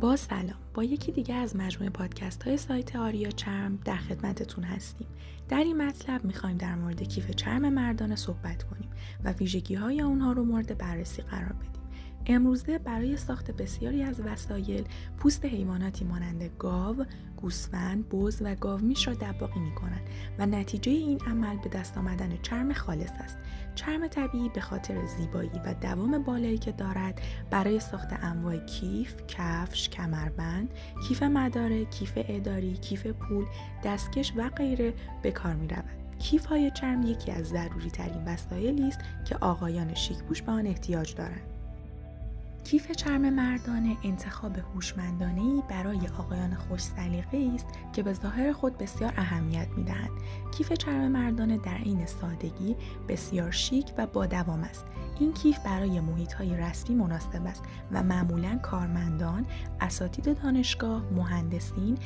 با سلام. با یکی دیگه از مجموعه پادکست های سایت آریا چرم در خدمتتون هستیم. در این مطلب می‌خوایم در مورد کیف چرم مردانه صحبت کنیم و ویژگی های اونها رو مورد بررسی قرار بدیم. امروزه برای ساخت بسیاری از وسایل پوست حیواناتی مانند گاو، گوسفند، بز و گاومیش را دباغی می کنند و نتیجه این عمل به دست آمدن چرم خالص است. چرم طبیعی به خاطر زیبایی و دوام بالایی که دارد برای ساخت انواع کیف، کفش، کمربند، کیف مداره، کیف اداری، کیف پول، دستکش و غیره به کار می رود. کیف های چرم یکی از ضروری ترین وسایلی است که آقایان شیکپوش به آن احتیاج دارند. کیف چرم مردانه انتخاب هوشمندانه برای آقایان خوش سلیقه است که به ظاهر خود بسیار اهمیت می‌دهند. کیف چرم مردانه در این سادگی بسیار شیک و با دوام است. این کیف برای محیط های رسمی مناسب است و معمولا کارمندان، اساتید دانشگاه، مهندسین،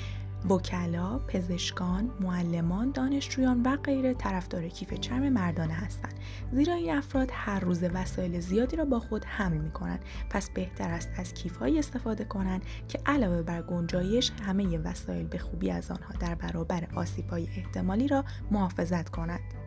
وکلا، پزشکان، معلمان، دانشجویان و غیره طرفدار کیف چرم مردانه هستند. زیرا این افراد هر روز وسایل زیادی را با خود حمل می کنند پس بهتر است از کیفهایی استفاده کنند که علاوه بر گنجایش همه وسایل به خوبی از آنها در برابر آسیب‌های احتمالی را محافظت کنند.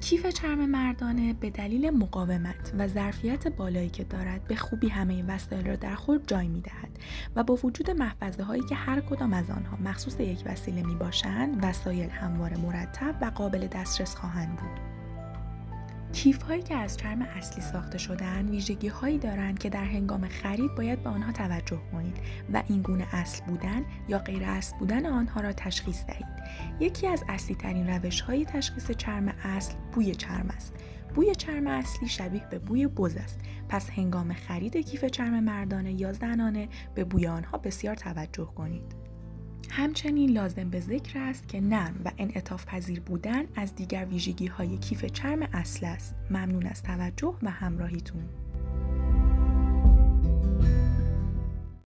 کیف چرم مردانه به دلیل مقاومت و ظرفیت بالایی که دارد به خوبی همه وسایل را در خود جای می دهد و با وجود محفظه هایی که هر کدام از آنها مخصوص یک وسیله می باشند وسایل همواره مرتب و قابل دسترس خواهند بود. کیف هایی که از چرم اصلی ساخته شدن ویژگی هایی دارند که در هنگام خرید باید به آنها توجه کنید و این گونه اصل بودن یا غیر اصل بودن آنها را تشخیص دهید. یکی از اصلی ترین روش های تشخیص چرم اصل بوی چرم است. بوی چرم اصلی شبیه به بوی بز است پس هنگام خرید کیف چرم مردانه یا زنانه به بوی آنها بسیار توجه کنید همچنین لازم به ذکر است که نرم و انعطاف پذیر بودن از دیگر ویژگی های کیف چرم اصل است. ممنون از توجه و همراهیتون.